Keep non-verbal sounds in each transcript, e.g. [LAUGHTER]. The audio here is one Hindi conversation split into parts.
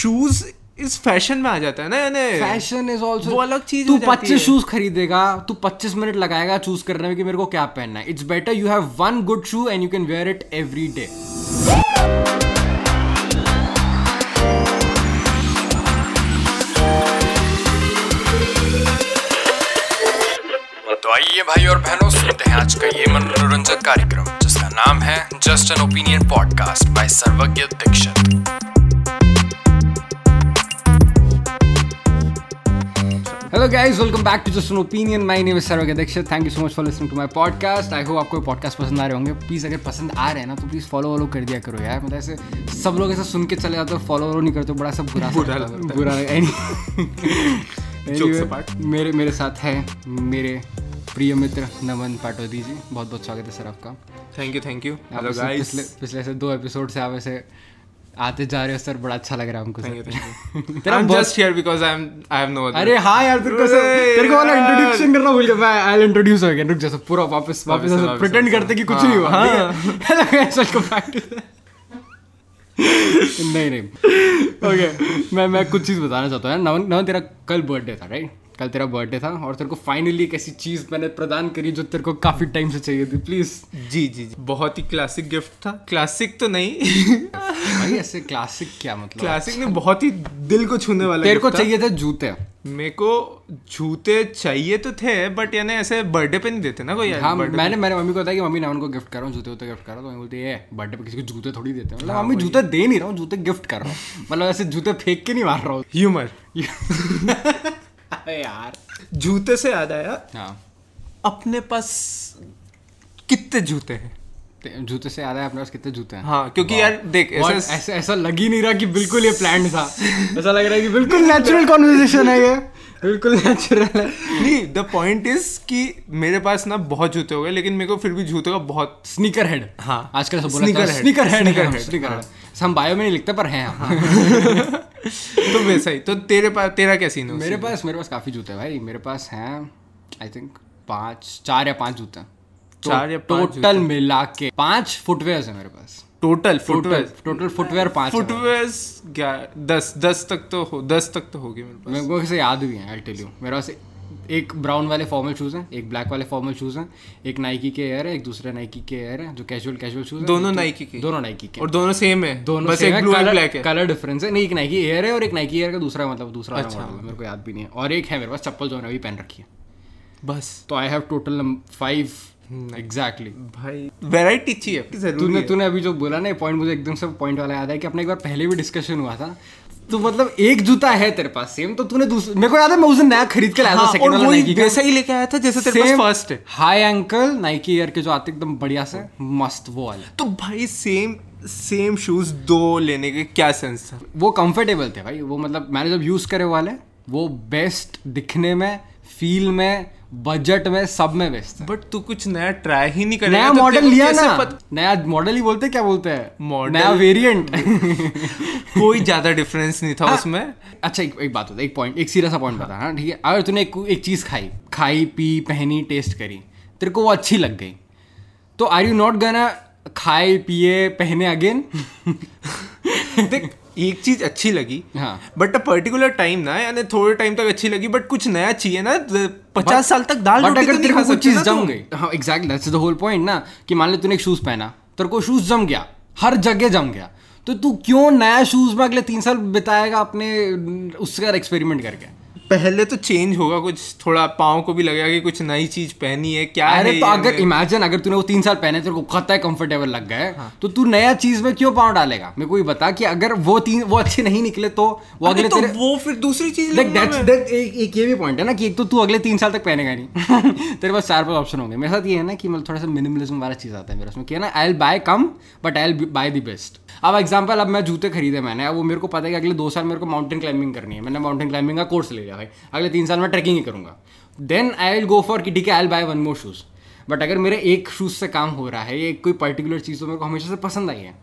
शूज़ इस फ़ैशन में आ जाता है ना यानी फ़ैशन इज़ ऑल्सो वो अलग चीज़ तू हो जाती है। पच्चीस शूज़ खरीदेगा तू पच्चीस मिनट लगाएगा चूज़ करने में कि मेरे को क्या पहनना है। It's better you have one good shoe and you can wear it every day तो आइए भाई और बहनों सुनते हैं आज का ये मनोरंजक कार्यक्रम जिसका नाम है just an opinion podcast by Sarvagya Dixit. Hello guys welcome back to just an opinion my name is Sarvagya Dixit thank you so much for listening to my podcast I hope आपको पॉडकास्ट पसंद आ रहे होंगे. प्लीज़ अगर पसंद आ रहे हैं ना तो प्लीज़ फॉलो वॉलो कर दिया करो यार. मतलब ऐसे सब लोग ऐसे सुन के चले जाते हो फॉलो वॉलो नहीं करते बड़ा सा बुरा बुरा। बुरा apart. मेरे मेरे साथ है मेरे प्रिय मित्र नमन पाटोदी जी. बहुत बहुत स्वागत है सर आपका. थैंक यू थैंक यू पिछले पिछले से दो एपिसोड से आप ऐसे आते जा रहे हो सर बड़ा अच्छा लग रहा है हमको थैंक यू सर। [LAUGHS] तेरा am just here because I am I have no other अरे हाँ यार तेरे को सर तेरे को वाला इंट्रोडक्शन करना भूल गया। मैं आई विल इंट्रोड्यूस हो गया रुक जा सर पूरा वापस वापस ऐसे प्रिटेंड करते कि कुछ हाँ, नहीं हुआ। हाँ। [LAUGHS] Hello guys welcome back to नहीं नहीं। [LAUGHS] ओके मैं मैं कुछ चीज़ बताना चाहता हूँ नवन नवन तेरा कल बर्थडे था राइट कल तेरा बर्थडे था और तेरे को फाइनली एक ऐसी चीज़ मैंने प्रदान करी जो तेरे को काफ़ी टाइम से चाहिए थी प्लीज़ जी जी जी। बहुत ही क्लासिक गिफ्ट था। क्लासिक तो नहीं। भाई ऐसे क्लासिक क्या मतलब? क्लासिक नहीं बहुत ही दिल को छूने वाला तेरे को चाहिए थे जूते। मेरे को जूते चाहिए तो थे बट यानी ऐसे बर्थडे पे नहीं देते ना कोई हाँ मैंने मैंने मम्मी को बताया कि मम्मी नवन उनको गिफ्ट कर रहा हूँ जूते वूते गिफ्ट कर रहा हूँ। तो बोलती है बर्थडे पे किसी को जूते थोड़ी देते हैं। मतलब मम्मी जूते दे नहीं रहा हूँ जूते गिफ्ट कर रहा हूँ। मतलब ऐसे जूते फेंक के नहीं मार रहा हूँ। ह्यूमर [LAUGHS] यार। जूते से याद आया। हाँ। अपने पास कितने जूते हैं? जूते से याद है अपने पास कितने जूते हैं? हाँ क्योंकि यार देख ऐसा ऐसा ऐसा लग ही नहीं रहा कि बिल्कुल ये प्लान था। [LAUGHS] ऐसा लग रहा है कि बिल्कुल [LAUGHS] नेचुरल कॉन्वर्जेशन है ये। बिल्कुल नेचुरल है। नहीं द पॉइंट इज़ कि मेरे पास ना बहुत जूते हो गए लेकिन मेरे को फिर भी जूते का बहुत स्नीकर हेड हाँ। आजकल सब sneaker head sneaker head sneaker हाँ। हेड हम बायो में नहीं लिखते पर हैं हम। [LAUGHS] तो वैसा ही तो तेरे पास तेरा क्या सीन है मेरे पास मेरे पास काफ़ी जूते हैं भाई। मेरे पास हैं आई थिंक पाँच चार या पाँच जूते हैं। चार या टोटल मिला के पाँच फुटवेयर है मेरे पास। Total total footwear total footwear पाँच। फुटवेयर क्या दस दस तक तो हो दस तक तो होगी मेरे पास। मेरे को से याद भी है आई टेल यू मेरे पास एक ब्राउन वाले फॉर्मल शूज़ हैं एक ब्लैक वाले फॉर्मल शूज़ हैं एक नाइकी के एयर है एक दूसरा नाइकी के एयर है जो कैजुअल कैजुअल शूज़ दोनों Nike के? दोनों नाइकी के। और दोनों सेम है दोनों बस एक ब्लू एंड ब्लैक है। कलर डिफरेंस है। नहीं एक नाइकी एयर है और एक नाइकी एयर का दूसरा मतलब दूसरा अच्छा। मेरे को याद भी नहीं है। और एक है मेरे पास चप्पल जो है अभी पहन रखी है। बस। तो I have total five exactly भाई वैरायटी चाहिए। तूने है। तूने अभी जो बोला ना पॉइंट मुझे एकदम से पॉइंट वाला याद है कि अपने एक बार पहले भी डिस्कशन हुआ था। तो मतलब एक जूता है तेरे पास सेम तो तूने दूसरा मेरे को याद है मैं उस दिन नया खरीद के लाया था हाँ, सेकंड वाला नाइकी का। वैसा ही लेके आया था जैसे तेरे पास फ़र्स्ट है। हाई एंकल नाइकी एयर के जो आते एकदम बढ़िया से मस्त वो वाले। तो भाई सेम सेम शूज़ दो लेने के क्या सेंस था? वो कंफर्टेबल थे भाई वो मतलब मैंने जब यूज़ करे वाले वो बेस्ट दिखने में फील में बजट में सब में बेस्ट बट तू कुछ नया ट्राई ही नहीं कर नया तो मॉडल तेरे लिया ना। पता- नया मॉडल ही बोलते क्या बोलते हैं? Model- नया वेरिएंट [LAUGHS] कोई ज़्यादा डिफरेंस नहीं था उसमें। अच्छा एक, एक बात होता है एक पॉइंट एक सीरियस सा पॉइंट बता हाँ ठीक है? अगर तूने एक, एक चीज़ खाई खाई पी पहनी टेस्ट करी तेरे को वो अच्छी लग गई तो आर यू नॉट गना खाए पिए पहने अगेन [LAUGHS] देख एक चीज़ अच्छी लगी हाँ। बट अ पर्टिकुलर टाइम ना यानी थोड़े टाइम तक अच्छी लगी बट कुछ नया चाहिए ना पचास साल तक दाल रोटी तो अगर तेरे को चीज़ जम गई। हाँ exactly that's the whole point ना कि मान लो तूने एक शूज़ पहना तेरे को शूज़ जम गया हर जगह जम गया तो तू क्यों नया शूज़ में अगले तीन साल बिताएगा अपने उसका एक्सपेरिमेंट करके? पहले तो चेंज होगा कुछ थोड़ा पाँव को भी लगेगा कि कुछ नई चीज़ पहनी है क्या अरे है तो अगर इमेजिन अगर तूने वो तीन साल पहने तेरे को खत है कंफर्टेबल लग गए हाँ। तो तू नया चीज़ में क्यों पाँव डालेगा? मेरे को ये बता कि अगर वो तीन वो अच्छे नहीं निकले तो वो अगले तो तेरे वो फिर दूसरी चीज़ एक, एक ये भी पॉइंट है ना कि एक तो तू अगले तीन साल तक पहनेगा नहीं। [LAUGHS] तेरे पास चार पाँच ऑप्शन होंगे। मेरे साथ ये है ना कि मतलब थोड़ा सा मिनिमलिज्म वाला चीज़ आता है मेरे उसमें कि ना I'll buy come but I'll buy the best अब एग्ज़ाम्पल अब मैं जूते खरीदे मैंने अब वो मेरे को पता है कि अगले दो साल मेरे को माउंटेन क्लाइंबिंग करनी है। मैंने माउंटेन क्लाइंबिंग का कोर्स ले लिया। भाई। अगले तीन साल में ट्रैकिंग ही करूँगा। Then I will go for कि ठीक है I buy one more shoes but अगर मेरे एक शूज़ से काम हो रहा है या कोई पर्टिकुलर चीज़ तो मेरे को हमेशा से पसंद आई है।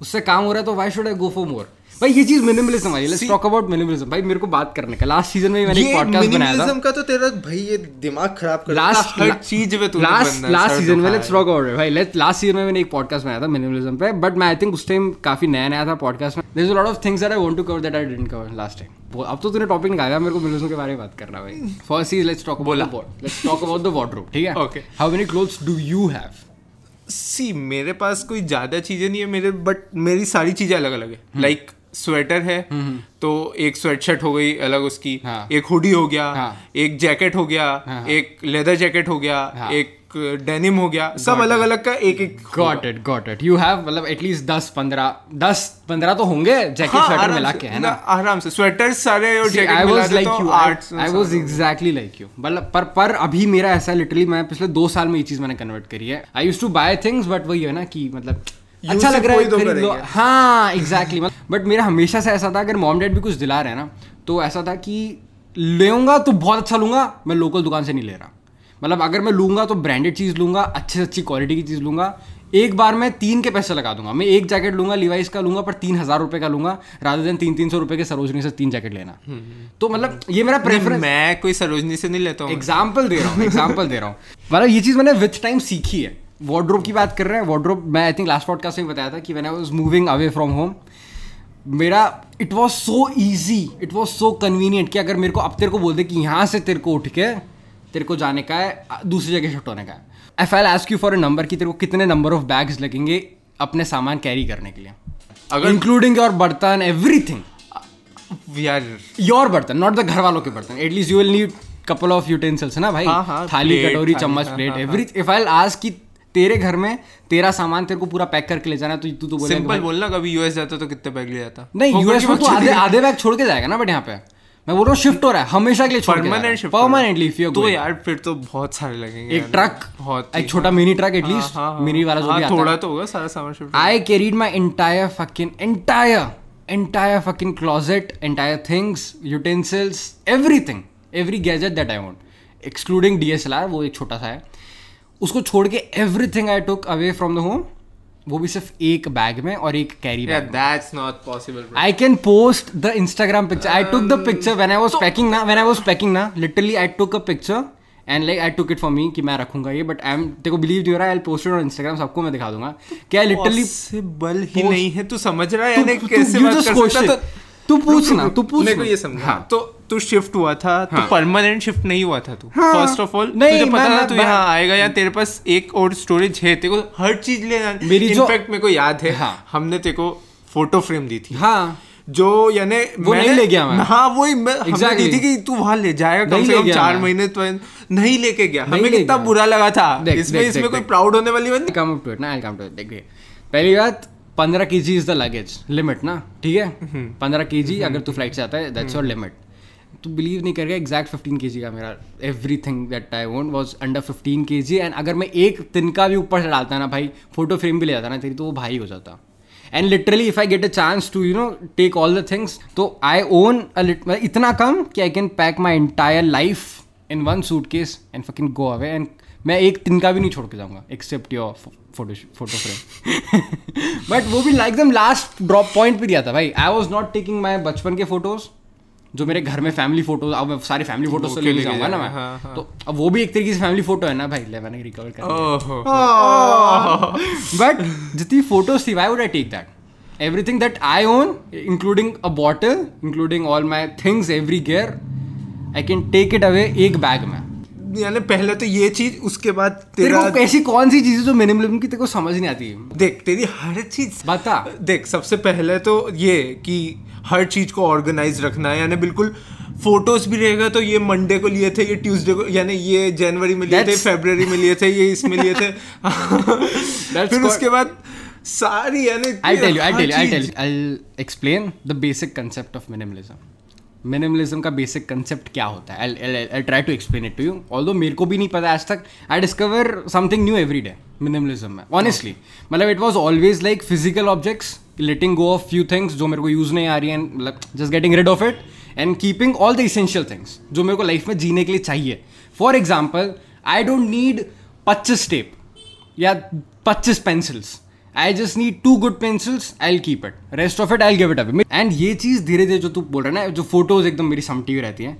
उससे काम हो रहा है तो why should I go for more भाई ये चीज़ minimalism I let's talk about minimalism भाई मेरे को बात करने का। लास्ट सीज़न में मैंने एक पॉडकास्ट बनाया था। minimalism का तो तेरा भाई ये दिमाग खराब कर लास्ट हर चीज़ में तूने लास्ट लास्ट सीज़न में लेट्स टॉक अबाउट भाई लेट्स लास्ट सीज़न में मैंने एक पॉडकास्ट बनाया था मिनिमलिज्म पे। बट मैं आई थिंक उस टाइम काफ़ी नया नया था पॉडकास्ट में। There is a lot of things that I want to cover that I didn't cover last time अब तो तूने टॉपिक निकाला मेरे को मिनिमलिज्म के बारे में बात करना भाई फ़र्स्ट इज़ लेट्स टॉक बोला। About let's talk about the wardrobe ठीक है Okay. How many clothes do you have see मेरे पास कोई ज़्यादा चीज़ें नहीं है मेरे बट मेरी सारी चीज़ें अलग अलग। है लाइक like, स्वेटर है तो एक स्वेट शर्ट हो गई अलग उसकी हाँ। एक हुडी हो गया हाँ। एक जैकेट हो गया हाँ। एक लेदर जैकेट हो गया हाँ। एक डेनिम हो गया सब अलग अलग का एक एक got it got it you have मतलब एटलीस्ट दस पंद्रह दस पंद्रह तो होंगे जैकेट स्वेटर मिला के है ना, आराम से। स्वेटर सारे और जैकेट तो you. आठ I, I was exactly like you. मतलब पर पर अभी मेरा ऐसा लिटरली मैं पिछले दो साल में ये चीज़ मैंने कन्वर्ट करी है। I use to buy things but वही है ना कि मतलब अच्छा लग रहा है तो खरीद लो। हाँ [LAUGHS] एग्जैक्टली बट मेरा हमेशा से ऐसा था अगर मॉम डैड भी कुछ दिला रहे हैं ना तो ऐसा था कि लेऊँगा तो बहुत अच्छा लूँगा मैं लोकल दुकान से नहीं ले रहा। मतलब अगर मैं लूँगा तो ब्रांडेड चीज़ लूँगा अच्छी से अच्छी क्वालिटी की चीज़ लूँगा। एक बार मैं तीन के पैसे लगा दूँगा। मैं एक जैकेट लूँगा लिवाइस का लूँगा पर तीन हज़ार रुपए का लूँगा राधर देन तीन तीन सौ रुपए के सरोजनी से तीन जैकेट लेना। तो मतलब ये मेरा प्रेफरेंस मैं कोई सरोजनी से नहीं लेता हूँ। एग्ज़ाम्पल दे रहा हूँ एग्ज़ाम्पल दे रहा हूँ। [LAUGHS] मतलब ये चीज़ मैंने विथ टाइम सीखी है। वार्ड्रोब की बात कर रहे हैं वार्ड्रोब मैं आई थिंक लास्ट पॉडकास्ट में बताया था कि I was moving away from home मेरा it was so easy it was so convenient कि अगर मेरे को अब तेरे को बोल दे कि यहाँ से तेरे को उठ के तेरे को जाने का है दूसरी जगह शिफ्ट होने का है। I file ask you for a number कि तेरे को कितने नंबर ऑफ़ बैग्स लगेंगे अपने सामान कैरी करने के लिए। अगर- इंक्लूडिंग योर बर्तन एवरीथिंग यार योर बर्तन नॉट द घर वालों के बर्तन। At least you will need couple of utensils ना भाई? हाँ, हाँ, थाली कटोरी चम्मच प्लेट एवरी इफ़ आई आज की तेरे घर में तेरा सामान तेरे को पूरा पैक करके ले जाना तो तू तो बोलेगा सिंपल बोलना कभी यूएस जाता तो कितने बैग ले जाता? नहीं यूएस में तो आधे आधे बैग छोड़ के जाएगा ना बट यहाँ पे। मैं बोल रहा शिफ्ट हो रहा है हमेशा के लिए परमानेंटली फिर तो यार फिर तो बहुत सारे लगेंगे एक ट्रक बहुत एक छोटा मिनी ट्रक एटलीस्ट मिनी वाला जो हाँ, भी थोड़ा तो होगा सारा सामान shift I carried my entire fucking entire entire fucking closet entire things utensils everything every gadget that I want excluding DSLR वो एक छोटा सा है। उसको छोड़ के everything I took away from the home वो भी सिर्फ़ एक बैग में और एक carry bag that's not possible I can post the Instagram picture I took the picture when I was packing ना व्हेन आई वाज पैकिंग ना literally I took a picture and like I took it for me कि मैं रखूँगा ये बट आई एम देखो believe you I post on Instagram सबको मैं दिखा दूँगा। क्या लिटरली ही नहीं है तू समझ रहा है कैसे मैं कर सकता तो पूछ ना तू पूछ मेरे को ये समझा। हाँ। तो तू शिफ्ट हुआ था हाँ. तो हाँ। परमानेंट शिफ्ट नहीं हुआ था तू। हाँ। फ़र्स्ट ऑफ़ ऑल तुझे पता मैं- ना मैं- तू यहाँ आएगा या तेरे पास एक और स्टोरेज है तेरे को हर चीज़ लेना मेरी जो- इनफैक्ट मेरे को याद है हाँ। हमने तेरे को फ़ोटो फ्रेम दी थी। हाँ। जो यानी वो नहीं ले गया मैं। हाँ वही मैं हमने Exactly. दी थी कि तू वहाँ ले जाएगा कम से कम चार महीने तो नहीं लेके गया। हमें कितना बुरा लगा था। इसमें इसमें कोई प्राउड होने वाली बात नहीं? कम टू इट ना आई कम टू इट देखिए पहली बात पंद्रह K G is the luggage limit ना ठीक है? हम्म। पंद्रह के जी अगर तू फ़्लाइट से आता है दैट्स योर लिमिट तू बिलीव नहीं करेगा एग्जैक्ट फिफ्टीन के जी का मेरा everything that I want was under fifteen K G and अगर मैं एक तिनका भी ऊपर से डालता ना भाई फ़ोटो फ्रेम भी ले जाता ना तेरी तो वो भाई हो जाता। And literally if I get a chance to you know take all the things तो आई ओन इतना कम कि I can pack my entire life in one suitcase and fucking go away and मैं एक तिनका भी नहीं छोड़ के जाऊँगा except your photo photo frame but वो भी लाइक दम लास्ट ड्रॉप पॉइंट पे दिया था भाई। I was not taking my बचपन के फ़ोटोज़ जो मेरे घर में फैमिली फ़ोटोज़ अब मैं सारी फैमिली फ़ोटोज़ तो लेके लेके जाऊँगा ना मैं। हाँ, हाँ। तो अब वो भी एक तरीके से फैमिली फ़ोटो है ना भाई ले मैंने रिकवर कर बट [LAUGHS] जितनी फ़ोटोज़ थी why would I take that everything that I own including a bottle including all my things every gear I can take it away एक बैग में। यानी पहले तो ये चीज़ उसके बाद तेरा तेरे को ऐसी कौन सी चीज़ें जो मिनिमलिज्म की तेरे को समझ नहीं आती देख तेरी हर चीज़ बता देख सबसे पहले तो ये कि हर चीज़ को ऑर्गेनाइज रखना है यानी बिल्कुल फ़ोटोज़ भी रहेगा तो ये मंडे को लिए थे ये ट्यूसडे को यानी ये जनवरी में लिए थे फेब्रवरी में लिए थे ये इसमें लिए थे [LAUGHS] फिर उसके बाद सारी यानी हर tell you, I'll tell चीज- you. I'll explain the basic concept of minimalism. Minimalism का बेसिक कंसेप्ट क्या होता है? I try to explain it to you all मेरे को भी नहीं पता आज तक I discover something new every day minimalism में ऑनेस्टली मतलब it was always like physical objects letting go of few things जो मेरे को यूज़ नहीं आ रही हैं मतलब just getting rid of it and keeping all the essential things जो मेरे को लाइफ में जीने के लिए चाहिए. For example I don't need पच्चीस टेप या पच्चीस pencils I just need two good pencils I will keep it rest of it I give it away and ये चीज़ धीरे धीरे जो तू बोल रहा है ना, जो फ़ोटोज़ एकदम मेरी समटी हुई रहती है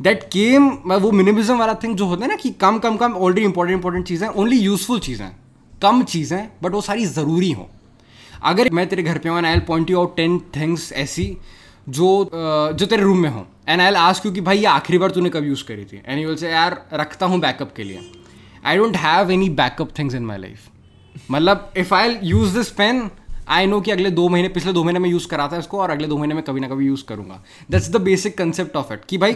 दैट केम वो मिनिमिज्म वाला थिंग जो होता है ना कि कम कम कम ऑलरेडी इंपॉर्टेंट इंपॉर्टेंट चीज़ें ओनली यूजफुल चीज़ें कम चीज़ें बट वो सारी ज़रूरी हों। अगर मैं तेरे घर पे हूँ I'll point you out ten things ऐसी जो जो तेरे रूम में हो। And I'll ask you कि भाई ये आखिरी बार तूने कब यूज़ करी थी? एंड यू से यार, रखता हूँ बैकअप के लिए। I don't have any backup things in my life मतलब if I use this pen I know कि अगले दो महीने पिछले दो महीने में यूज़ करा था इसको और अगले दो महीने में कभी ना कभी यूज़ करूँगा। That's the basic concept of it कि भाई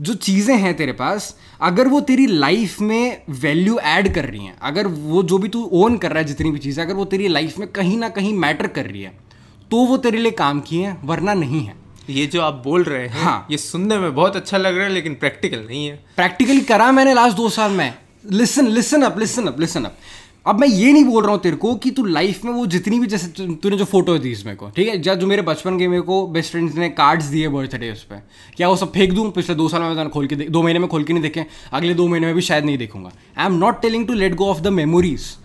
जो चीज़ें हैं तेरे पास अगर वो तेरी लाइफ में वैल्यू ऐड कर रही हैं अगर वो जो भी तू ओन कर रहा है जितनी भी चीज़ें अगर वो तेरी लाइफ में कहीं ना कहीं मैटर कर रही है तो वो तेरे लिए काम की है वरना नहीं है। ये जो आप बोल रहे हैं हाँ। ये सुनने में बहुत अच्छा लग रहा है लेकिन प्रैक्टिकल नहीं है। प्रैक्टिकली करा मैंने लास्ट दो साल में। Listen listen up listen up listen up अब मैं ये नहीं बोल रहा हूँ तेरे को कि तू लाइफ में वो जितनी भी जैसे तूने जो फ़ोटो दी इसमें को ठीक है? जब जो मेरे बचपन के मेरे को बेस्ट फ्रेंड्स ने कार्ड्स दिए बर्थडे उस पर क्या वो सब फेंक दूँ? पिछले दो साल में खोल के दे- दो महीने में खोल के नहीं देखे अगले दो महीने में भी शायद नहीं देखूँगा। I am not telling to let go of the memories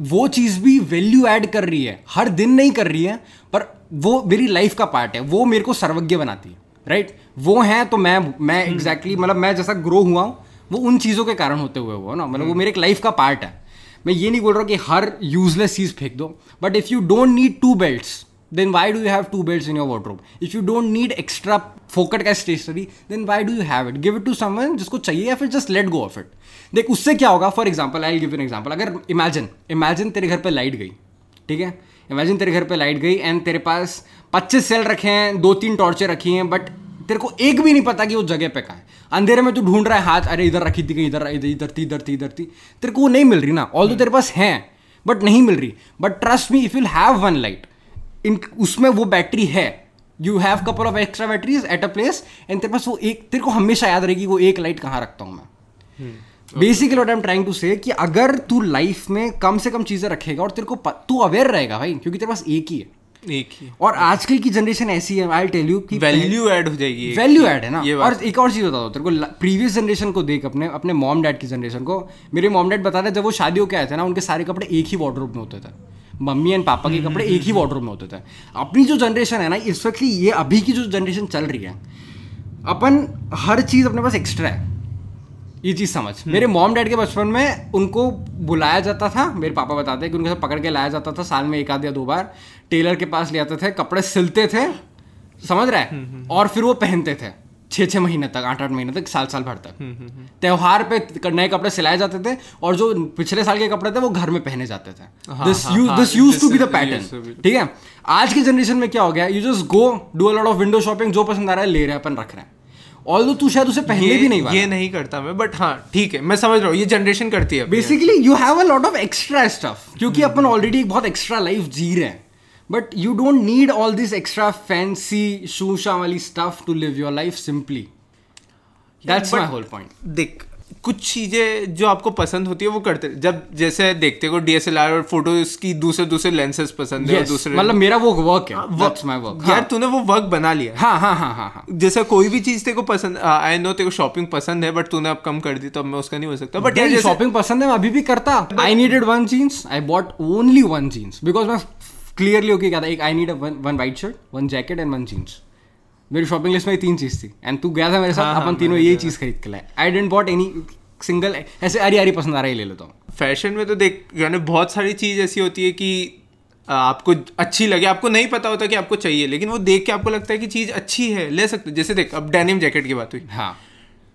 वो चीज़ भी वैल्यू ऐड कर रही है हर दिन नहीं कर रही है पर वो मेरी लाइफ का पार्ट है वो मेरे को सर्वज्ञ बनाती है राइट right? वो है तो मैं मैं एग्जैक्टली exactly, मतलब मैं जैसा ग्रो हुआ हूँ वो उन चीज़ों के कारण होते हुए हुआ ना मतलब वो मेरे एक लाइफ का पार्ट है। मैं ये नहीं बोल रहा कि हर यूजलेस चीज़ फेंक दो but if you don't need two belts then why do you have two belts in your wardrobe? If you don't need extra फोकट का stationery then why do you have it give it to someone जिसको चाहिए या फिर just let go of it देख, उससे क्या होगा? For example I give an example अगर इमेजिन इमेजिन तेरे घर पर लाइट गई, ठीक है? इमेजिन तेरे घर पर लाइट गई एंड तेरे पास पच्चीस सेल रखे हैं, दो तीन टॉर्चें रखी हैं बट तेरे को एक भी नहीं पता कि वो जगह पे कहाँ है। अंधेरे में तू ढूंढ रहा है हाथ अरे इधर रखी थी कहीं इधर इधर इधर थी इधर थी इधर थी। तेरे को वो नहीं मिल रही ना। ऑल तो तेरे पास है बट नहीं मिल रही। But trust me if you'll have one light in उसमें वो बैटरी है। You have couple of extra batteries at a place and तेरे पास वो एक तेरे को हमेशा याद रहेगी वो एक लाइट कहाँ रखता हूँ मैं। Basically what I am trying to say कि अगर तू लाइफ में कम से कम चीज़ें रखेगा और तेरे को तू अवेयर रहेगा भाई क्योंकि तेरे पास एक ही है। एक ही। और आजकल की जनरेशन ऐसी है आई टेल यू कि वैल्यू ऐड हो जाएगी वैल्यू ऐड है ना। और एक और चीज़ बता दो तेरे को प्रीवियस जनरेशन को देख अपने अपने मॉम डैड की जनरेशन को। मेरे मॉम डैड बता रहे जब वो शादी होकर आए थे ना उनके सारे कपड़े एक ही वार्डरोब में होते थे। मम्मी एंड पापा के कपड़े एक ही वार्डरोब में होते थे। अपनी जो जनरेशन है ना इस वक्त ये अभी की जो जनरेशन चल रही है अपन हर चीज़ अपने पास एक्स्ट्रा है। ये चीज़ समझ। मेरे मॉम डैड के बचपन में उनको बुलाया जाता था मेरे पापा बताते हैं कि उनके साथ पकड़ के लाया जाता था साल में एक आध या दो बार। टेलर के पास ले आते थे कपड़े सिलते थे समझ रहा? है और फिर वो पहनते थे छः छः महीने तक आठ आठ महीने तक साल साल भर तक। त्यौहार पे नए कपड़े सिलाए जाते थे और जो पिछले साल के कपड़े थे वो घर में पहने जाते थे। This use this use to be the pattern ठीक है? आज की जनरेशन में क्या हो गया you just go do a lot of window shopping जो पसंद आ रहा है ले रहे हैं अपन रख रहे हैं। ऑल दो तू शायद उसे ये भी नहीं ये नहीं करता मैं बट हाँ ठीक है मैं समझ रहा हूँ ये जनरेशन करती है basically you have a lot of extra stuff क्योंकि अपन ऑलरेडी एक बहुत एक्स्ट्रा लाइफ जी रहे हैं। But you don't need all this extra fancy शूशा वाली stuff to live your life simply that's my whole point देख कुछ चीज़ें जो आपको पसंद होती है वो करते जब जैसे देखते को डीएसएलआर और फ़ोटोज़ की दूसरे दूसरे लेंसेज पसंद yes, है दूसरे मतलब मेरा वो वर्क है. हाँ, दैट्स माय वर्क यार तूने वो वर्क बना लिया। हाँ हाँ हाँ हाँ हाँ. जैसे कोई भी चीज़ तेरे को पसंद आई नो तेरे को शॉपिंग पसंद है बट तूने अब कम कर दी तो अब मैं उसका नहीं हो सकता। बट यार शॉपिंग पसंद है मैं अभी भी करता। I needed one jeans I bought only one jeans because मैं क्लियरली ओके क्या था? एक I need one white shirt one jacket and one jeans मेरी शॉपिंग लिस्ट में तीन चीज़ थी। एंड तू गया था मेरे साथ अपन तीनों यही चीज़ खरीद के लाए। I didn't bought any single ऐसे अरे अरे पसंद आ रहा है ले लेता हूँ। फ़ैशन में तो देख यानी बहुत सारी चीज़ ऐसी होती है कि आपको अच्छी लगे। आपको नहीं पता होता कि आपको चाहिए लेकिन वो देख के आपको लगता है कि चीज़ अच्छी है ले सकते जैसे देख अब डेनिम जैकेट की बात हुई। हाँ।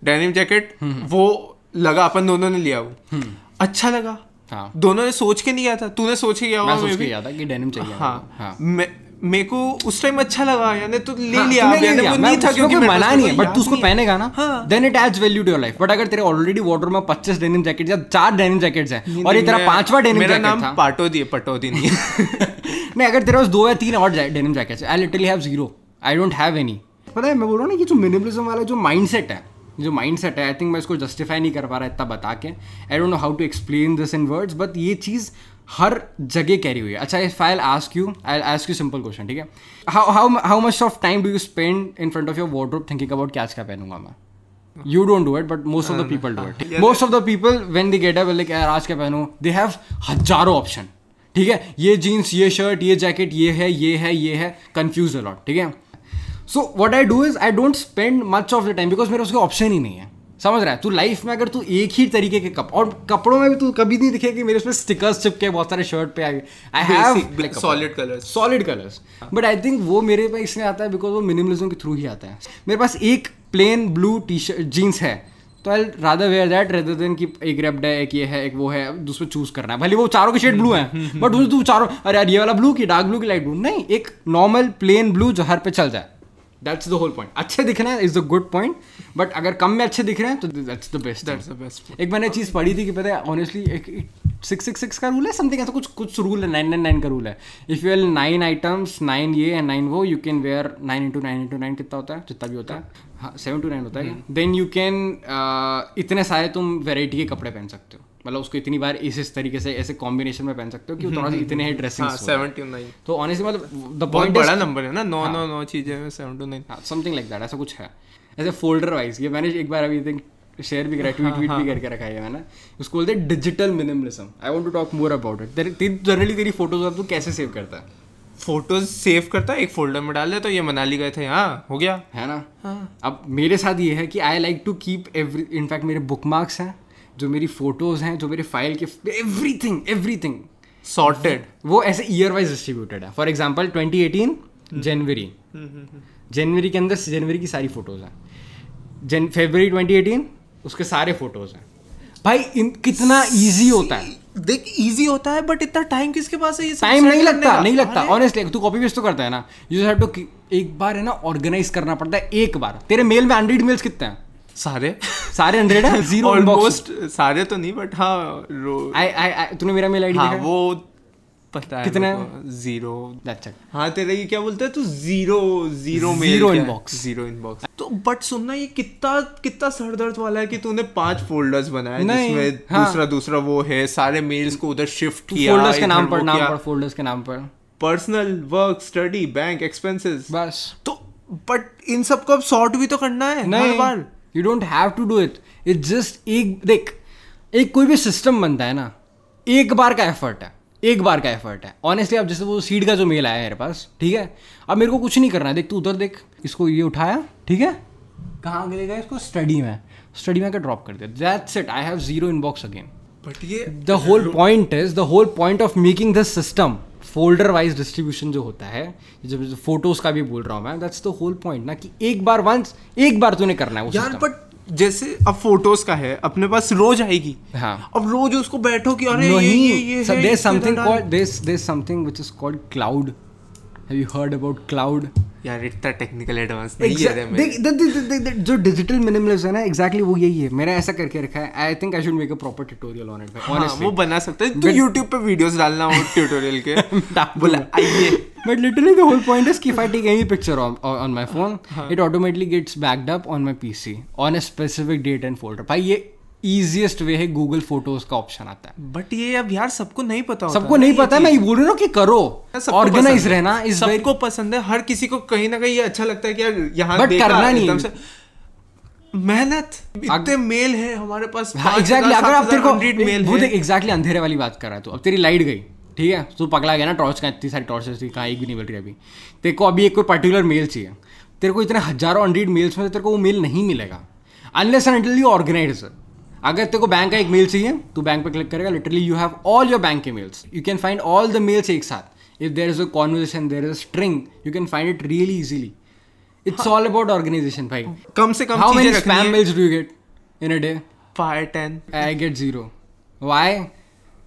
डेनिम जैकेट वो लगा अपन दोनों ने लिया वो। अच्छा लगा। हाँ। दोनों ने सोच के नहीं गया था? तूने सोच के गया मैं सोच के गया था कि डेनिम चाहिए हाँ। हाँ। मैं मेरे को उस टाइम अच्छा लगा यानी तो ले हाँ, लिया लिया। वो नहीं था क्योंकि मना नहीं है बट तू उसको पहनेगा ना। Then it adds value to your life but अगर तेरे ऑलरेडी वार्डरोब में 25 डेनिम जैकेट या चार डेनिम जैकेट्स हैं और ये तेरा पांचवा डेनिम जैकेट था मेरा नाम था। पाटोदी है पटोदी नहीं [LAUGHS] नहीं अगर तेरे पास दो या तीन और denim jackets I literally have zero I don't have any पता है मैं बोल रहा हूँ ना ये जो मिनिमलिज्म वाला जो माइंडसेट है जो माइंड सेट है आई थिंक मैं इसको जस्टिफाई नहीं कर पा रहा इतना बता के। I don't know how to explain this in words but ये चीज़ हर जगह कैरी हुई है। अच्छा if I ask you I ask you simple question ठीक है? How much of time do you spend in front of your wardrobe thinking about क्या क्या पहनूँगा मैं? It but most of the people do it Yeah, most of the people when they get up like यार आज क्या पहनूं? They have हज़ारों ऑप्शन ठीक है? ये जीन्स ये शर्ट ये जैकेट ये है ये है ये है। कंफ्यूज अलॉट ठीक है? So what I do is I don't spend much of the time because मेरे उसके ऑप्शन ही नहीं है। समझ रहा है? तू लाइफ में अगर तू एक ही तरीके के कप और कपड़ों में भी तू कभी नहीं दिखेगा कि मेरे उसमें स्टिकर्स चिपके बहुत सारे शर्ट पे आए। I have solid colours. Solid colours but I think वो मेरे पे इसलिए आता है बिकॉज़ वो मिनिमलिज्म के थ्रू ही आता है। मेरे पास एक plain blue T shirt jeans है। तो I rather wear that rather than कि एक रेप्ड है एक ये है एक वो है दूसरे चूज़ करना है। भले वो चारों के शेड ब्लू है बट उसमें तू चारों अरे यार ये वाला ब्लू की डार्क ब्लू की लाइट ब्लू नहीं एक नॉर्मल प्लेन ब्लू जो हर पे चल जाए। दैट्स द होल पॉइंट अच्छे दिखना is the good point but अगर कम में अच्छे दिख रहे हैं तो that's the best That's the best एक मैंने चीज़ पढ़ी थी कि पता है ऑनेस्टली एक सिक्स सिक्स सिक्स का रूल है समथिंग ऐसा कुछ कुछ रूल है नाइन नाइन नाइन का रूल है. If you L nine items nine ये एंड नाइन वो you can wear nine into nine into nine कितना होता है? जितना भी होता है. हाँ सेवन टू नाइन होता है. देन यू कैन इतने सारे तुम वेराइटी के कपड़े पहन सकते हो. मतलब उसको इतनी बार इस इस तरीके से ऐसे कॉम्बिनेशन में पहन सकते हो कि थोड़ा सा इतने ही ड्रेसिंग हाँ सेवन नाइन तो ऑनेस्टली मतलब द पॉइंट बड़ा नंबर है ना नौ नौ नौ चीज़ें सेवन टू नाइन हाँ समथिंग लाइक दैट ऐसा कुछ है। ऐसे फोल्डर वाइज ये मैंने एक बार अभी थिंक शेयर भी करा ट्वीट ट्वीट भी करके रखा है मैंने। उसको बोलते हैं digital minimalism I want to talk more about it तेरी जनरली तेरी फ़ोटोज़ तू कैसे सेव करता है? फ़ोटोज़ सेव करता है एक फोल्डर में डाल दे तो ये मनाली गए थे हाँ हो गया। है ना? हाँ. अब मेरे साथ ये है कि I like to keep every in fact मेरे बुक मार्क्स हैं। जो मेरी फ़ोटोज़ हैं जो मेरे फ़ाइल के एवरीथिंग एवरीथिंग सॉर्टेड वो ऐसे ईयर वाइज डिस्ट्रीब्यूटेड है फॉर एग्ज़ाम्पल 2018 जनवरी। जनवरी के अंदर जनवरी की सारी फ़ोटोज़ हैं। जन फेबररी 2018 उसके सारे फ़ोटोज़ हैं। भाई इन कितना इजी होता है। देख इजी होता है बट इतना टाइम किसके पास है ये टाइम नहीं लगता नहीं लगता। ऑनेस्टली तू कॉपी पेस्ट तो करता है ना। यू हैव टू एक बार है ना ऑर्गेनाइज करना पड़ता है एक बार। तेरे मेल में हंड्रेड मेल्स कितने हैं? सारे? सारे हंड्रेड है? [LAUGHS] ज़ीरो ऑलमोस्ट सारे तो नहीं बट हाँ रो आई आई तूने मेरा मेल आईडी हाँ वो पता है कितने? ज़ीरो हाँ तेरा ये क्या बोलते हैं तू? ज़ीरो ज़ीरो मेल Zero क्या ज़ीरो इनबॉक्स तो बट सुनना ये कितना कितना सरदर्द वाला है कि तूने पाँच फोल्डर्स बनाए जिसमें हाँ। दूसरा दूसरा वो है सारे मेल्स को उधर शिफ्ट किया फोल्डर्स के नाम पर नाम पर फोल्डर्स के नाम पर। Personal work study bank expenses बस। तो बट इन सबको अब सॉर्ट भी तो करना है हर बार। You don't have to do it it just एक देख एक कोई भी सिस्टम बनता है ना एक बार का एफर्ट है एक बार का एफर्ट है। ऑनेस्टली अब जैसे वो सीड का जो मेल आया है मेरे पास ठीक है? अब मेरे को कुछ नहीं करना है। देख तू उधर देख इसको ये उठाया ठीक है? कहाँ गिरेगा इसको स्टडी में स्टडी में ड्रॉप कर दिया। That's it I have zero inbox again but ये the whole point is the whole point of making this system folder wise distribution जो होता है जब फ़ोटोज़ का भी बोल रहा हूँ मैं दैट्स द होल पॉइंट ना कि एक बार वंस एक बार तूने करना है वो यार बट जैसे अब फ़ोटोज़ का है अपने पास रोज आएगी। हाँ। अब रोज उसको बैठो कि अरे ये ये ये है, there something which is called cloud have you heard about cloud यार इतना टेक्निकल एडवांस नहीं है जो डिजिटल मिनिमलिज्म है ना एग्जैक्टली वो यही है। मैंने ऐसा करके रखा है। I think I should make a proper tutorial on it honestly वो बना सकते हैं। तो YouTube पे वीडियोस डालना हो ट्यूटोरियल के। [LAUGHS] [LAUGHS] बोला आइए। But literally the whole point is कि if I take any picture on my phone it automatically gets backed up on my PC on a specific date and folder भाई ये easiest way है Google Photos का ऑप्शन आता है। बट ये अब यार सबको नहीं पता सबको नहीं पता मैं ये बोल रहा हूँ कि करो ऑर्गेनाइज रहना वेरी सबको पसंद है हर किसी को कहीं ना कहीं ये अच्छा लगता है कि यार यहाँ देखा, करना नहीं। मेहनत इतने मेल है हमारे पास हाँ एग्जैक्टली अगर आप तेरे को मेल वो देख एग्जैक्टली अंधेरे वाली बात कर रहा है तू। अब तेरी लाइट गई ठीक है? तू पगला गया ना टॉर्च का इतनी सारी टॉर्चेस थी कहाँ एक भी नहीं मिल रही अभी। तेरे को अभी एक कोई पर्टिकुलर मेल चाहिए। तेरे को इतने हज़ारों हंड्रेड मेल्स में तेरे को वो मेल नहीं मिलेगा। अनलेस एंड ऑर्गेनाइज अगर तेरे को बैंक का एक मेल चाहिए तू बैंक पे क्लिक करेगा literally you have all your bank के mails you can find all the mails एक साथ. If there is a conversation there is a string you can find it really easily it's all about organisation भाई. कम से कम how many spam mails do you get in a day five ten I get zero why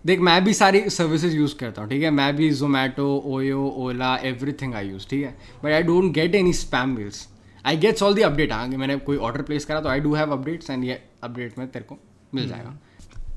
देख मैं भी सारी सर्विसेज़ यूज़ करता हूँ ठीक है? मैं भी Zomato OYO Ola everything I use ठीक है? But I don't get any spam mails I gets all the update हाँ मैंने कोई ऑर्डर प्लेस करा तो I do have updates and ये अपडेट में तेरे को मिल जाएगा।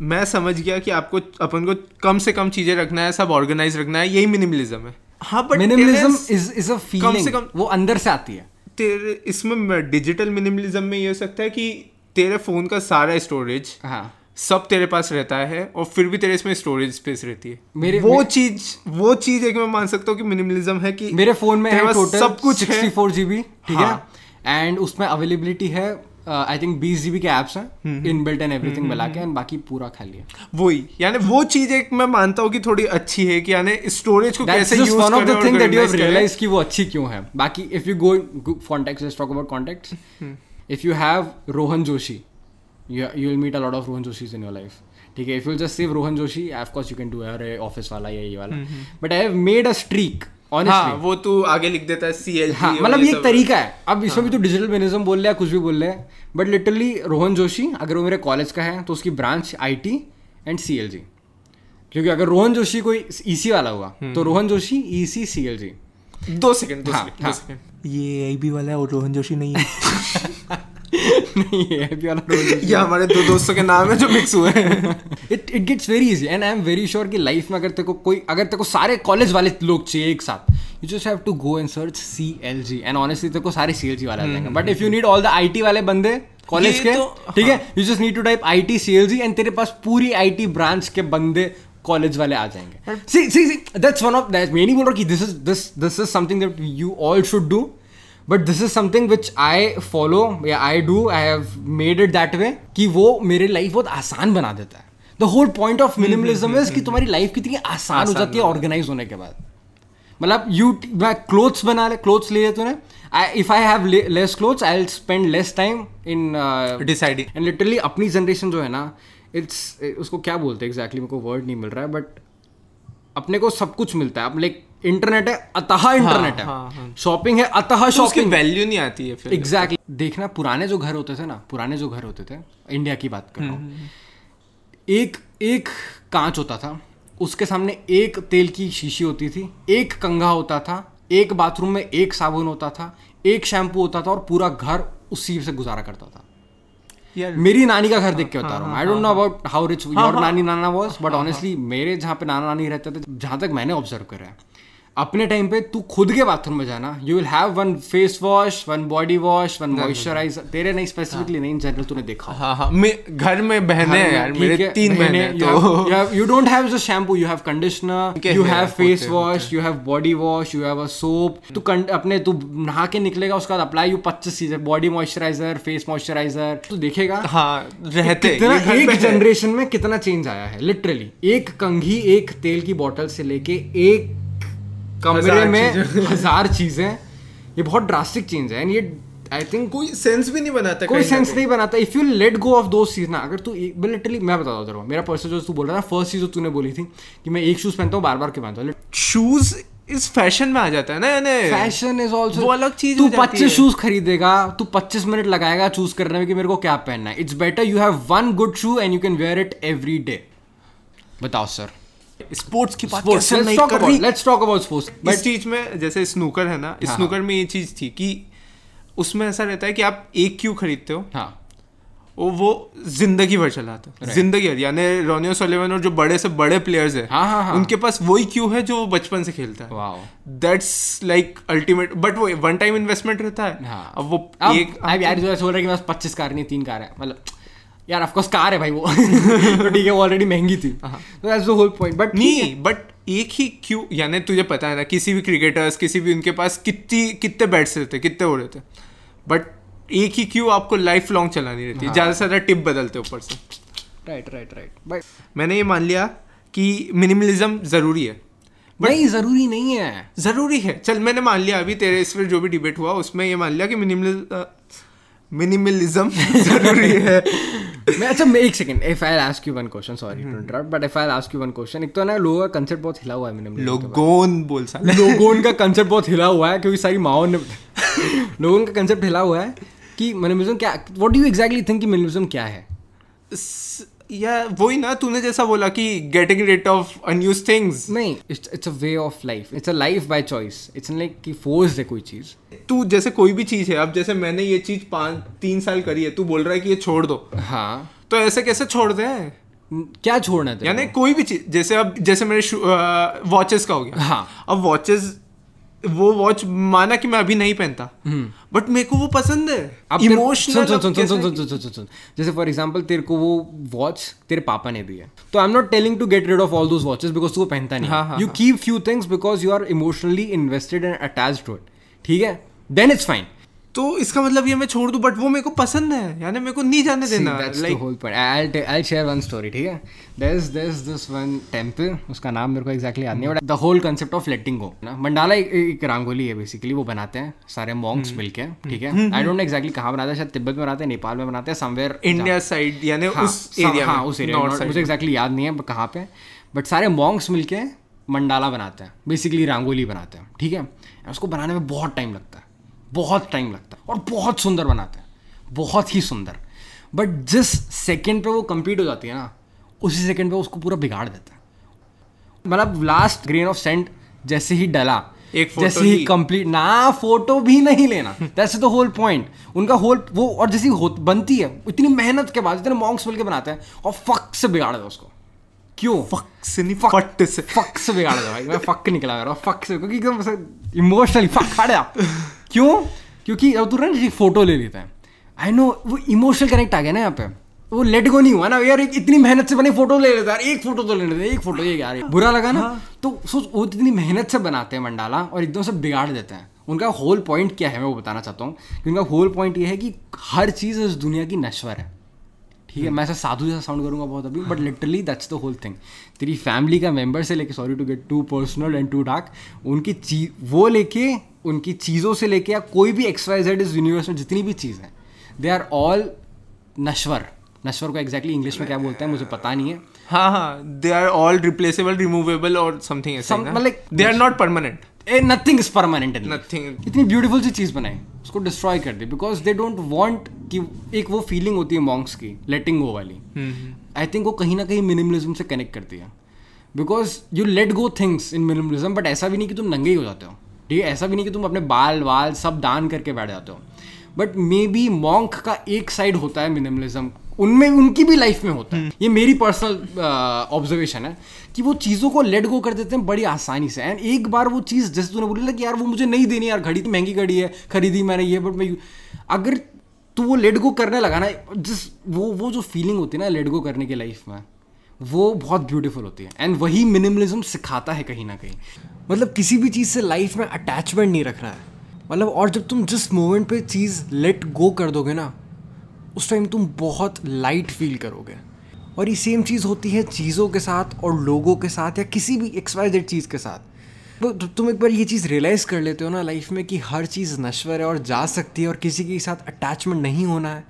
मैं समझ गया कि आपको अपन को कम से कम चीज़ें रखना है सब ऑर्गेनाइज रखना है यही मिनिमलिज्म है। हाँ but minimalism is is a कम से कम- वो अंदर से आती है। तेरे इसमें डिजिटल मिनिमलिज्म में ये हो सकता है कि तेरे फ़ोन का सारा स्टोरेज हाँ। सब तेरे पास रहता है और फिर भी तेरे इसमें स्टोरेज स्पेस रहती है। मेरे- वो मे- चीज़ वो चीज़ एक मैं मान सकता हूँ कि मिनिमलिज्म है कि मेरे फ़ोन में है टोटल सब कुछ सिक्सटी है फोर जी ठीक हाँ। है। एंड उसमें अवेलेबिलिटी है आई थिंक बीस जी के एप्स हैं इन बिल्ट एंड एवरीथिंग मिला के एंड बाकी पूरा खाली है वही यानी वो चीज़ एक मैं मानता हूँ कि थोड़ी अच्छी है कि यानी स्टोरेज को कैसे use one of the thing that you realise कि वो अच्छी क्यों है। बाकी if you go contact let's talk about contact if you have Rohan Joshi you will meet a lot of Rohan Joshi in your life ठीक है if you just save Rohan Joshi of course you can do अरे ऑफ़िस वाला या ये वाला। But I have made a streak हाँ वो तू आगे लिख देता है सी एल हाँ मतलब ये एक तरीका है। अब इसमें भी हाँ। तो डिजिटल मिनिज्म बोल रहा है कुछ भी बोल रहा है बट लिटरली रोहन जोशी अगर वो मेरे कॉलेज का है तो उसकी ब्रांच आईटी एंड सीएलजी क्योंकि अगर रोहन जोशी कोई ईसी वाला हुआ हम्म। तो Rohan Joshi E C C L G दो हाँ, सेकंड हाँ। दो सेकंड ये आई बी वाला है और रोहन जोशी नहीं है। [LAUGHS] नहीं वाला रोहन [LAUGHS] ये हमारे दो दोस्तों के नाम है जो मिक्स हुए हैं। It it gets very easy and I am very sure कि लाइफ में अगर तेरे को कोई अगर तेरे को सारे कॉलेज वाले लोग चाहिए एक साथ you just have to go and search C L G and honestly तेरे को सारे सी एल जी वाले जाएँगे। But if you need all the I T वाले बंदे कॉलेज के तो- ठीक है? You just need to type I T C L G and तेरे पास पूरी आई टी ब्रांच के बंदे कॉलेज वाले आ जाएँगे। C C C that's one of that मैं नहीं बोल रहा कि this is this this is something that you all should do but this is something which I follow या I do I have made it that way कि वो मेरे लाइफ बहुत आसान बना देता है। The whole point of minimalism is कि तुम्हारी लाइफ कितनी आसान हो जाती है ऑर्गेनाइज होने के बाद। मतलब यू मैं क्लोथ्स बना ले क्लोथ्स ले तूने। If I have less clothes I will spend less time in Deciding. And literally अपनी जनरेशन जो है ना इट्स उसको क्या बोलते हैं एग्जैक्टली मेरे को वर्ड नहीं मिल रहा है बट अपने को सब कुछ मिलता है। अब लाइक इंटरनेट है अतः इंटरनेट हाँ, है हाँ। शॉपिंग है अतः तो शॉपिंग वैल्यू नहीं आती है फिर। Exactly exactly. देखना पुराने जो घर होते थे ना पुराने जो घर होते थे इंडिया की बात कर रहा हम्म, हूँ एक एक कांच होता था उसके सामने एक तेल की शीशी होती थी एक कंघा होता था एक बाथरूम में एक साबुन होता था एक शैम्पू होता था और पूरा घर उसी से गुजारा करता था। मेरी नानी का घर देख के बता रहा हूँ। I don't know about how rich यानी योर नानी नाना वॉज़ बट ऑनेस्टली मेरे जहाँ पे नाना नानी रहते थे जहाँ तक मैंने ऑब्ज़र्व करा है अपने टाइम पे तू खुद के बाथरूम में जाना। You will have one face wash one body wash one moisturiser तेरे नहीं स्पेसिफिकली नहीं इन जनरल तूने देखा। हाँ हाँ मैं घर में बहने हैं यार मेरे है, तीन बहने बहनें, हैं you have- तो you have- you don't have just shampoo you have conditioner के you हैं, have होते face हैं, wash you have body wash you have a soap. तू अपने तू नहा के निकलेगा उसके बाद अप्लाई यू पच्चीस चीज़ें बॉडी मॉइस्चराइजर फेस मॉइस्चराइजर तू देखेगा हाँ रहते कितना एक जनरेशन में कितना चेंज आया है लिटरली एक कंघी एक तेल की बोतल से लेके एक कमरे में [LAUGHS] हज़ार चीज़ें। ये बहुत ड्रास्टिक चेंज है एंड ये आई थिंक कोई सेंस भी नहीं बनाता कोई सेंस नहीं बनाता। If you let go of दो चीज़ ना अगर तू लिटरली मैं बताता हूँ मेरा पर्सन जो तू बोल रहा था फ़र्स्ट चीज़ जो तूने बोली थी कि मैं एक शूज़ पहनता हूँ बार बार क्यों पहनता हूँ? शूज़ इस फ़ैशन में आ जाता है ना यानी फ़ैशन इज़ ऑल्सो वो अलग चीज़ तू हो जाती है। पच्चीस शूज़ खरीदेगा तू पच्चीस मिनट लगाएगा चूज़ करने में कि मेरे को क्या पहनना है। It's better you have one good shoe and you can wear it every day बताओ सर स्पोर्ट्स की बात कैसे नहीं कर रही? लेट्स टॉक अबाउट स्पोर्ट्स इस चीज़ में जैसे स्नूकर है ना हाँ, स्नूकर में ये चीज़ थी कि उसमें ऐसा रहता है कि आप एक क्यू खरीदते हो हाँ। वो वो ज़िंदगी भर चलाते हैं। ज़िंदगी भर यानी रोनियो सोलेवन और जो बड़े से बड़े प्लेयर्स है हाँ, हाँ, हाँ। उनके पास वही क्यू है जो बचपन से खेलता है। दैट्स लाइक अल्टीमेट बट वो वन टाइम इन्वेस्टमेंट रहता है। हाँ। अब वो अब एक अब यार जो ऐसा बोल रहा है कि पच्चीस कार नहीं तीन कार है। मतलब यार ऑफकोर्स कार है भाई वो। [LAUGHS] तो ठीक है वो ऑलरेडी महँगी थी। तो that's the whole point but नहीं बट एक ही क्यू यानी तुझे पता है ना किसी भी क्रिकेटर्स किसी भी उनके पास कितनी कितने बैट्स रहते कितने वो रहते। बट एक ही क्यू आपको लाइफ लॉन्ग चलानी रहती है ज़्यादा से ज़्यादा टिप बदलते ऊपर से। राइट राइट राइट बट मैंने ये मान लिया कि मिनिमलिज्म ज़रूरी है। नहीं ज़रूरी नहीं है। ज़रूरी है। चल मैंने मान लिया अभी तेरे इस पर जो भी डिबेट हुआ उसमें ये मान लिया कि मिनिमल मिनिमलिज्म [LAUGHS] ज़रूरी है। मैं अच्छा मैं एक second if I ask you one question sorry to interrupt but if I ask you one question एक तो ना लोगों का कांसेप्ट बहुत हिला हुआ है मिनिमलिज्म लोगोन बोल सा लोगों का कांसेप्ट बहुत हिला हुआ है क्योंकि सारी माओ ने लोगों का कांसेप्ट हिला हुआ है कि मिनिमलिज्म क्या what do you exactly think कि मिनिमलिज्म क्या है? या वही ना तूने जैसा बोला कि getting rid of unused things नहीं it's it's a way of life it's a life by choice it's like कि फोर्स है कोई चीज़। तू जैसे कोई भी चीज़ है अब जैसे मैंने ये चीज़ पाँच तीन साल करी है तू बोल रहा है कि ये छोड़ दो। हाँ। तो ऐसे कैसे छोड़ दे? क्या छोड़ना है यानी कोई भी चीज़ जैसे अब जैसे मेरे वॉचेस का हो गया। हाँ। अब वॉचेस वो वॉच माना कि मैं अभी नहीं पहनता। बट मेरे को वो पसंद है। इमोशनल सुन सुन सुन सुन सुन सुन सुन सुन जैसे फॉर एग्जांपल तेरे को वो वॉच तेरे पापा ने भी है। तो I am not telling to get rid of all those watches because तू वो पहनता नहीं। You keep few things because you are emotionally invested and attach to it ठीक है? देन इट्स फाइन तो इसका मतलब ये मैं छोड़ दूँ बट वो मेरे को पसंद है। यानी मेरे को नहीं जाने See, देना लाइक I'll share one ठीक है? There's there's this one temple, उसका नाम मेरे को exactly याद नहीं है, but the whole concept of letting go. ना? मंडाला एक, एक रंगोली है बेसिकली वो बनाते हैं सारे मॉन्क्स हम्म। मिलके ठीक है? आई डोंट नो एक्जैक्टली कहाँ बनाते हैं शायद तिब्बत में बनाते हैं नेपाल में बनाते हैं समवेयर इंडिया साइड यानी हाँ, उस एरिया हाँ उस एरिया साइड मुझे एक्जैक्टली याद नहीं है कहाँ पे बट सारे मॉन्क्स मिलके मंडाला बनाते हैं बेसिकली रंगोली बनाते हैं ठीक है? उसको बनाने में बहुत टाइम लगता है। बहुत टाइम लगता है और बहुत सुंदर बनाते हैं। बहुत ही सुंदर। बट जिस सेकंड पे वो कंप्लीट हो जाती है ना उसी सेकंड पे उसको पूरा बिगाड़ देता है। मतलब लास्ट ग्रेन ऑफ़ सेंट जैसे ही डला एक photo जैसे ही। कंप्लीट ना फ़ोटो भी नहीं लेना। दैट्स द होल पॉइंट उनका होल वो और जैसी हो बनती है इतनी मेहनत के बाद इतने मॉन्क्स मिलके बनाते हैं और फक से बिगाड़ दो उसको। क्यों? फक से नहीं फट से। फक से बिगाड़ दो भाई। मैं फक निकला मेरा फक से क्योंकि एकदम इमोशनली फक हट जा क्यों? क्योंकि अब तू ना फ़ोटो ले लेता है। आई नो वो इमोशनल कनेक्ट आ गया ना यहाँ पे। वो लेट गो नहीं हुआ ना। यार एक इतनी मेहनत से बने फ़ोटो ले लेता है। एक फ़ोटो तो ले लेते एक फ़ोटो ये यार बुरा लगा ना? तो सोच वो इतनी मेहनत से बनाते हैं मंडाला और एकदम से बिगाड़ देते हैं। उनका होल पॉइंट क्या है मैं वो बताना चाहता हूँ। कि उनका होल पॉइंट ये है कि हर चीज़ इस दुनिया की नश्वर है। ठीक है मैं ऐसा साधु जैसा साउंड करूँगा बहुत अभी but literally that's the whole thing तेरी फैमिली का मेंबर से लेके sorry to get too personal and too dark उनकी चीज़ वो लेके उनकी चीज़ों से लेके या कोई भी एक्स वाई जेड इस यूनिवर्स में जितनी भी चीज़ हैं दे आर ऑल नश्वर नश्वर को एग्जैक्टली इंग्लिश में क्या बोलते हैं मुझे पता नहीं है. हाँ हाँ they are all replaceable removable और समथिंग मतलब- they are not permanent nothing is permanent in nothing इतनी ब्यूटीफुल सी चीज़ बनाई उसको डिस्ट्रॉय कर दी बिकॉज़ दे डोंट वांट कि एक वो फीलिंग होती है मॉन्क्स की लेटिंग गो वाली। आई थिंक वो कहीं ना कहीं मिनिमलिज्म से कनेक्ट करती है। Because you let go things in minimalism but ऐसा भी नहीं कि तुम नंगे ही हो जाते हो। ठीक है? ऐसा भी नहीं कि तुम अपने बाल वाल सब दान करके बैठ जाते हो। बट मे बी मॉन्क का एक साइड होता है मिनिमलिज्म उनमें उनकी भी लाइफ में होता है। ये मेरी पर्सनल ऑब्जर्वेशन है कि वो चीज़ों को लेट गो कर देते हैं बड़ी आसानी से। एंड एक बार वो चीज़ जैसे तूने बोली ना कि यार वो मुझे नहीं देनी यार घड़ी तो महँगी घड़ी है खरीदी मैंने ये बट मैं अगर तू वो लेट गो करने लगा ना जिस वो वो जो फीलिंग होती है ना लेट गो करने की लाइफ में वो बहुत ब्यूटीफुल होती है। एंड वही मिनिमलिज्म सिखाता है कहीं ना कहीं। मतलब किसी भी चीज़ से लाइफ में अटैचमेंट नहीं रखना है। मतलब और जब तुम जिस मोमेंट पे चीज़ लेट गो कर दोगे ना उस टाइम तुम बहुत लाइट फील करोगे। और ये सेम चीज़ होती है चीज़ों के साथ और लोगों के साथ या किसी भी एक्सवाइजेड चीज़ के साथ। तो तुम एक बार ये चीज़ रियलाइज़ कर लेते हो ना लाइफ में कि हर चीज़ नश्वर है और जा सकती है और किसी के साथ अटैचमेंट नहीं होना है।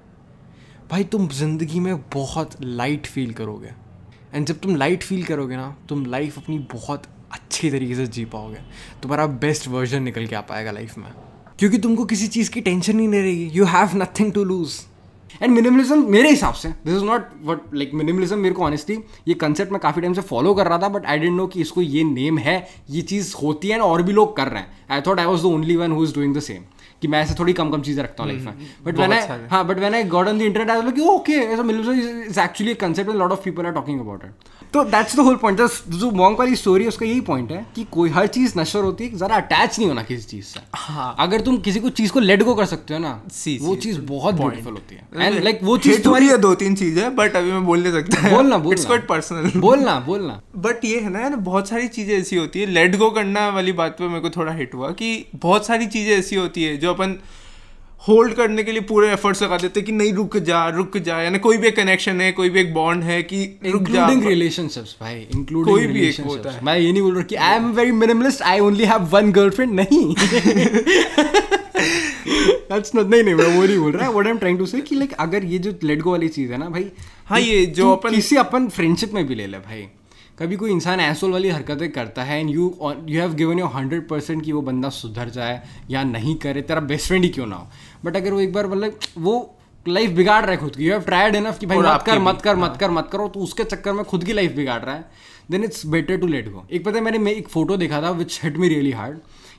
भाई, तुम ज़िंदगी में बहुत लाइट फील करोगे। एंड जब तुम लाइट फील करोगे ना, तुम लाइफ अपनी बहुत अच्छी तरीके से जी पाओगे। तुम्हारा बेस्ट वर्जन निकल के आ पाएगा लाइफ में। क्योंकि तुमको किसी चीज़ की टेंशन ही नहीं रहेगी। You have nothing to lose and minimalism मेरे हिसाब से this is not what like minimalism मेरे को ऑनेस्टली ये कंसेप्ट मैं काफ़ी टाइम से फॉलो कर रहा था बट आई डेंट नो कि इसको ये नेम है, ये चीज़ होती है और भी लोग कर रहे हैं। I thought I was the only one who is doing the same कि मैं ऐसे थोड़ी कम कम चीज़ें रखता हूँ लाइफ में। बट मैंने सारे। हाँ। बट मैंने got on the internet I कि ओके ऐसा minimalism is actually concept lot of people are talking about it तो दैट्स द होल पॉइंट जो मॉन्क वाली स्टोरी है उसका यही पॉइंट है कि कोई हर चीज़ नश्वर होती है ज़रा अटैच नहीं होना किसी चीज़ से। हाँ। अगर तुम किसी को चीज़ को लेट गो कर सकते हो ना सी, वो चीज़ बहुत ब्यूटीफुल होती है। एंड लाइक वो चीज़ तुम्हारी दो तीन चीज़ें बट अभी मैं बोल नहीं सकता। बोलना इट्स क्वाइट पर्सनल बोलना बोलना। बट ये है ना यार बहुत सारी चीज़ें ऐसी होती है। लेट गो करना वाली बात पे मेरे को थोड़ा हिट हुआ कि बहुत सारी चीज़ें ऐसी होती है जो अपन होल्ड करने के लिए पूरे एफर्ट्स लगा देते कि नहीं रुक जा रुक जा। यानी कोई भी एक कनेक्शन है कोई भी एक बॉन्ड है कि रुक जा। इंक्लूडिंग रिलेशनशिप्स भाई इंक्लूडिंग कोई भी एक होता है। मैं ये नहीं बोल रहा कि I am very minimalist I only have one girlfriend नहीं। [LAUGHS] दैट्स नॉट नहीं नहीं मैं वो नहीं बोल रहा। What I am trying to say कि लाइक अगर ये जो लेट गो वाली चीज़ है ना भाई हाँ, ये जो अपन- किसी अपन फ्रेंडशिप में भी ले ले भाई। कभी कोई इंसान एसोल वाली हरकतें करता है and you you have given your hundred percent कि वो बंदा सुधर जाए या नहीं करे तेरा बेस्ट फ्रेंड ही क्यों ना हो? बट अगर वो एक बार मतलब वो लाइफ बिगाड़ रहा है खुद की यू हैव ट्राइड इनफ कि भाई मत कर मत कर मत कर मत करो तो उसके चक्कर में खुद की लाइफ बिगाड़ रहा है। Then it's better to let go एक पता है मैंने मैं एक फ़ोटो देखा था which hit me really hard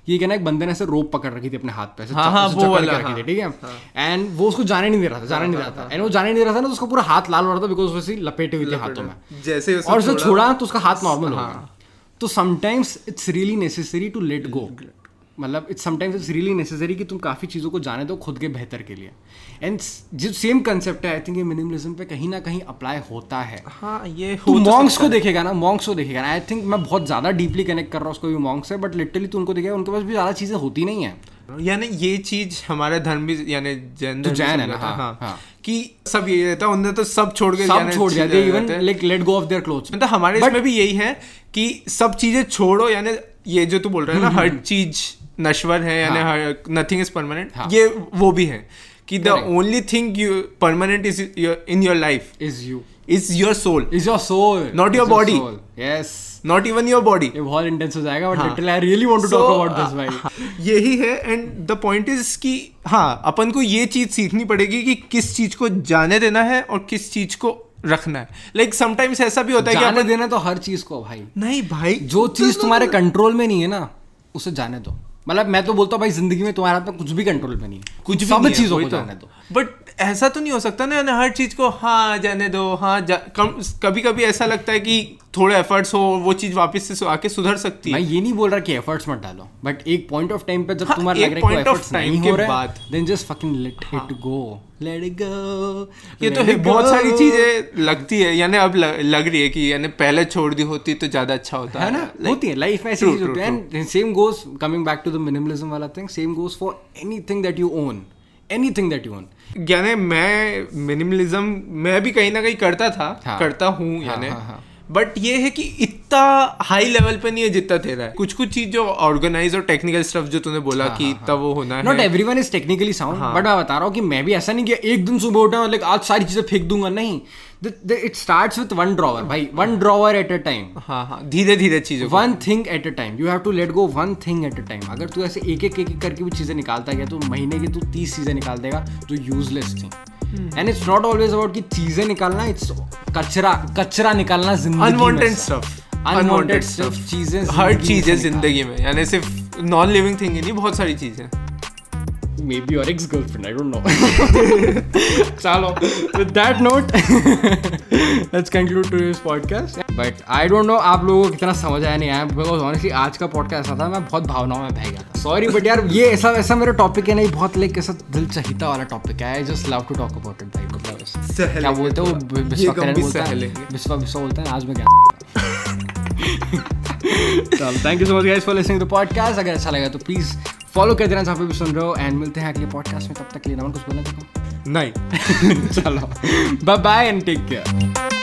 ये कहना एक बंदे ने ऐसे रोप पकड़ रखी थी अपने हाथ पे ऐसे हाँ, हाँ, वो वाला, रखी थी हाँ, ठीक है? एंड वो उसको जाने नहीं दे रहा था जाने नहीं दे रहा था। एंड वो जाने नहीं दे रहा था ना तो उसका पूरा हाथ लाल हो रहा था बिकॉज़ उसे लपेटे हुए थे हाथों में। जैसे और उसे छोड़ा- तो उसका हाथ नॉर्मल हो हाँ। तो sometimes it's really necessary to let go मतलब it's sometimes it's really necessary कि तुम काफ़ी चीज़ों को जाने दो खुद के बेहतर के लिए। एंड जो सेम कंसेप्ट है आई थिंक ये मिनिमलिज्म पे कहीं ना कहीं अप्लाई होता है। हाँ ये हो तो सकता को देखेगा ना मॉन्क्स को देखेगा ना। आई थिंक मैं बहुत ज़्यादा डीपली कनेक्ट कर रहा हूँ उसको भी मॉन्क्स से बट लिटरली तू उनको देखेगा उनके पास भी ज़्यादा चीज़ें होती नहीं है। यानी ये चीज़ हमारा धर्म भी यानी जैन तो जैन है ना, है, हाँ, हाँ। कि सब यही रहता है उन्होंने तो सब छोड़ के सब छोड़ जाते even like let go of their clothes मतलब हमारे इसमें भी यही है कि सब चीज़ें छोड़ो यानी ये जो तू बोल रहा है ना हर चीज़ नश्वर है यानी हाँ। हर नथिंग इज़ परमानेंट हाँ। ये वो भी है कि the only thing you permanent is in your life is you is your soul is your soul not your body yes not even your body ये बहुत इंटेंस हो जाएगा बट हाँ। Little I really want to talk about this भाई। यही है एंड द पॉइंट इज़ कि हाँ अपन को ये चीज़ सीखनी पड़ेगी कि किस चीज़ को जाने देना है और किस चीज़ को रखना है। लाइक समटाइम्स ऐसा भी होता है कि जाने कि देना तो हर चीज़ को भाई। नहीं भाई जो चीज़ तुम्हारे कंट्रोल में नहीं है ना उसे जाने दो। मतलब मैं तो बोलता हूँ भाई ज़िंदगी में तुम्हारे हाथ में कुछ भी कंट्रोल में नहीं है। कुछ भी सब चीज़ों को तो। जाने दो। बट ऐसा तो नहीं हो सकता ना हर चीज़ को हाँ जाने दो हाँ जा, कम कभी कभी ऐसा लगता है कि थोड़े एफर्ट्स हो वो चीज़ वापस से आके सुधर सकती है। मैं है ये नहीं बोल रहा कि एफर्ट्स मत डालो बट एक पॉइंट ऑफ़ टाइम पे जब हाँ, तुम्हारा लग रहा है कि एफर्ट्स नहीं के हो रहे बाद। Then just fucking let it go let it go ये तो है बहुत सारी चीज़ें लगती है यानी अब लग, रही है कि यानी पहले छोड़ दी होती तो ज़्यादा अच्छा होता। है ना? होती है लाइफ में ऐसी चीज़ होती है। And same goes coming back to the minimalism वाला thing same goes for anything that you own anything that you own यानी मैं मिनिमलिज्म मैं भी कहीं ना कहीं करता था हाँ। करता हूँ यानी हाँ, हाँ। बट ये है कि इतना हाई लेवल पे नहीं है जितना तेरा है। कुछ कुछ चीज़ जो ऑर्गेनाइज और टेक्निकल स्टफ़ जो तूने बोला कि इतना वो होना नॉट है। Every one is technically sound हाँ। बट मैं बता रहा हूँ कि मैं भी ऐसा नहीं किया। एक दिन सुबह उठा लाइक आज सारी चीज़ें फेंक दूँगा। नहीं। It starts with one drawer भाई। One drawer at a time हाँ हाँ। धीरे धीरे चीज़ों one thing at a time you have to let go one thing at a time अगर तू ऐसे एक एक एक करके भी चीज़ें निकालता गया तो महीने की तू तीस चीज़ें निकाल देगा जो यूजलेस थी and it's not always about कि चीज़ें निकालना इट्स कचरा कचरा निकालना ज़िंदगी अनवांटेड स्टफ़ अनवांटेड स्टफ़ चीज़ें हर चीज़ है ज़िंदगी में। यानी सिर्फ़ नॉन लिविंग थिंग ही नहीं बहुत सारी चीज़ें। Maybe your ex-girlfriend i don't know. [LAUGHS] Chalo. With that note let's conclude today's podcast. But i don't know आप लोगों को कितना समझ आया नहीं आया बिकॉज़ ऑनेस्टली आज का पॉडकास्ट ऐसा था मैं बहुत भावनाओं में बह गया था। सॉरी बट यार ये ऐसा ऐसा मेरा टॉपिक है नहीं बहुत लाइक ऐसा दिल चहिता वाला टॉपिक है I just love to talk about it भाई मतलब क्या बोलते हैं वो? बिस्वा बोलता है। बिस्वा बिस्वा बोलता है आज मैं क्या चलो thank you so much guys for listening the podcast अगर अच्छा लगा तो प्लीज़ फॉलो कर देना जहाँ पे भी सुन रहे हो एंड मिलते हैं अगले पॉडकास्ट में तब तक के लिए कुछ बोलना चाहता नहीं चलो bye bye and take care